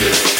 Yeah.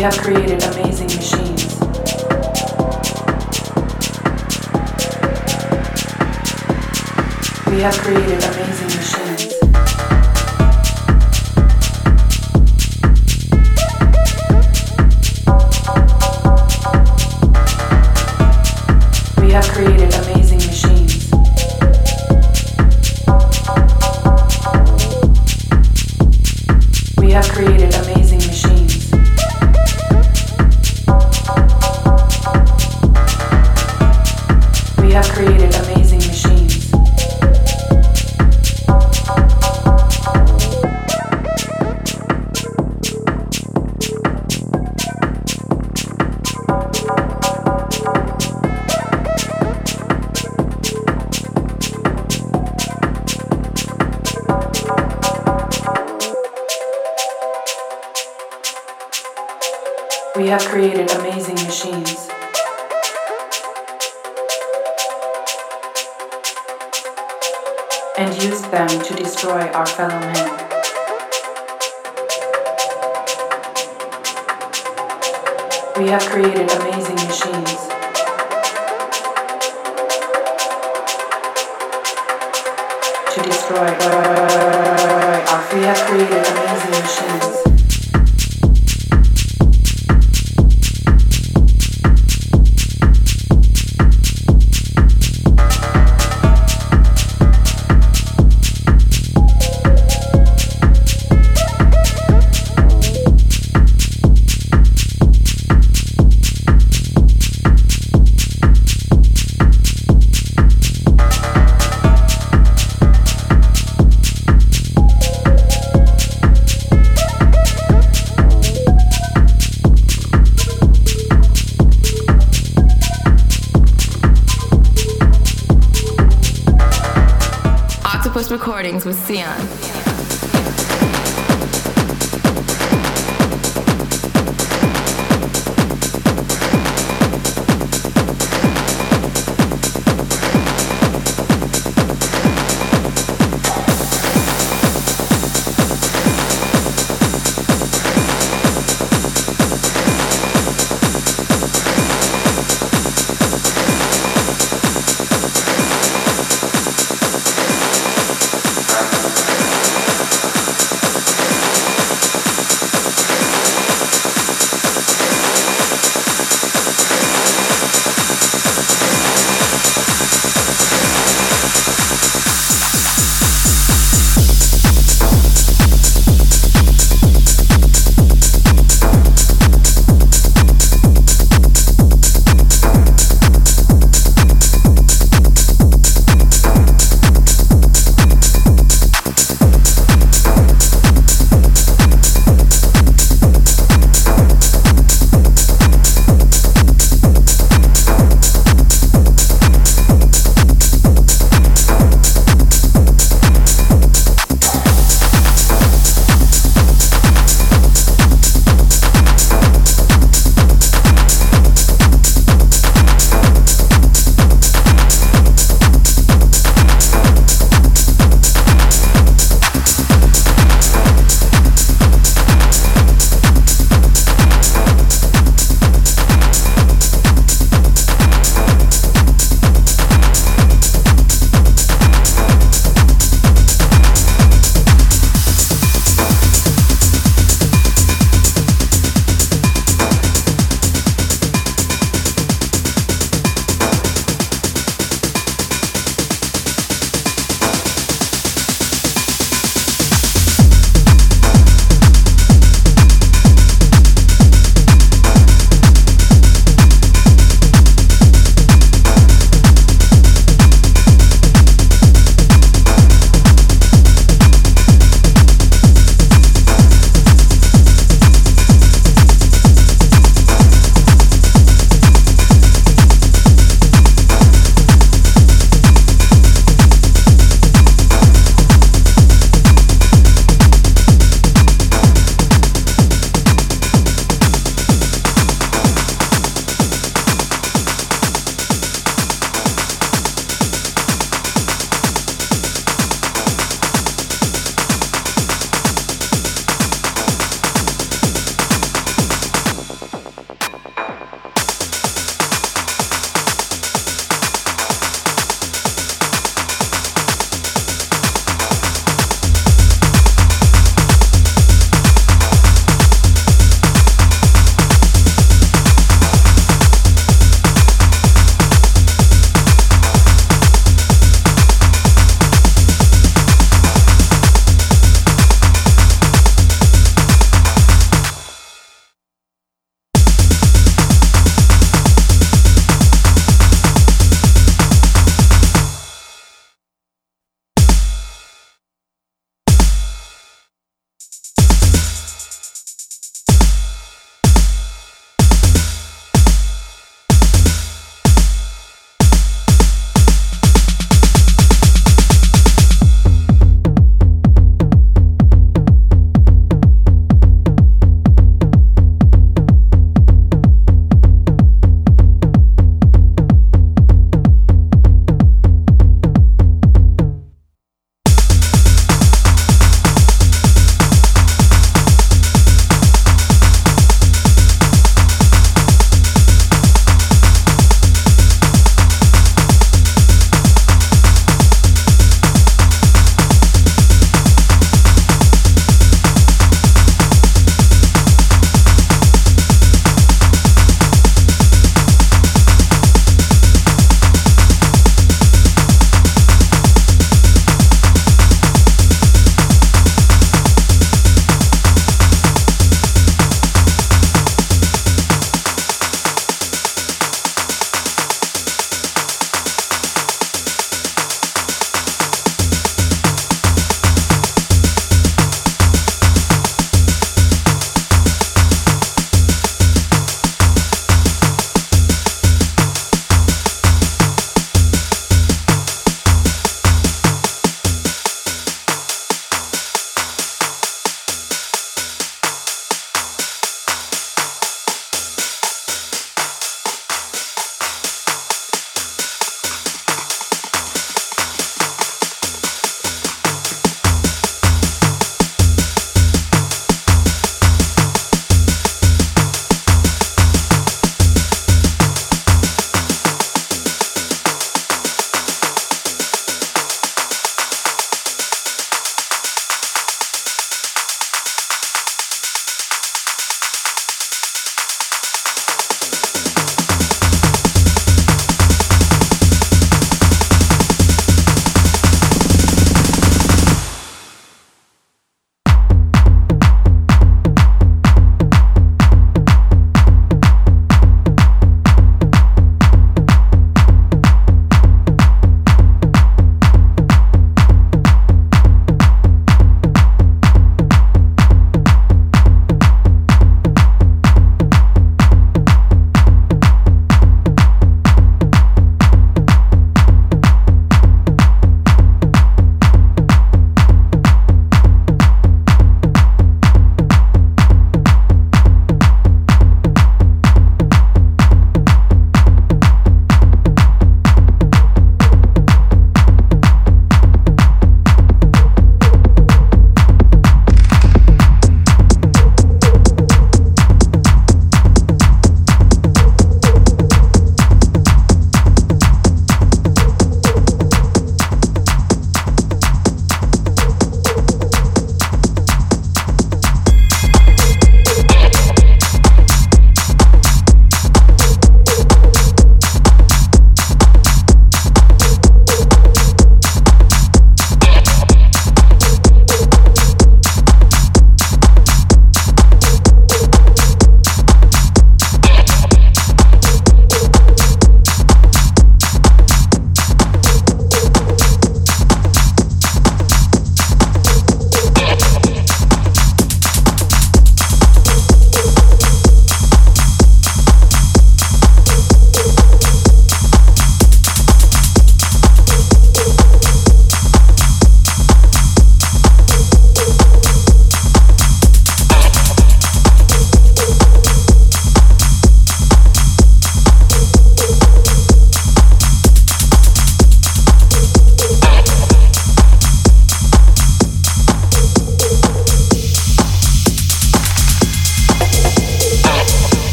We have created amazing machines. We have created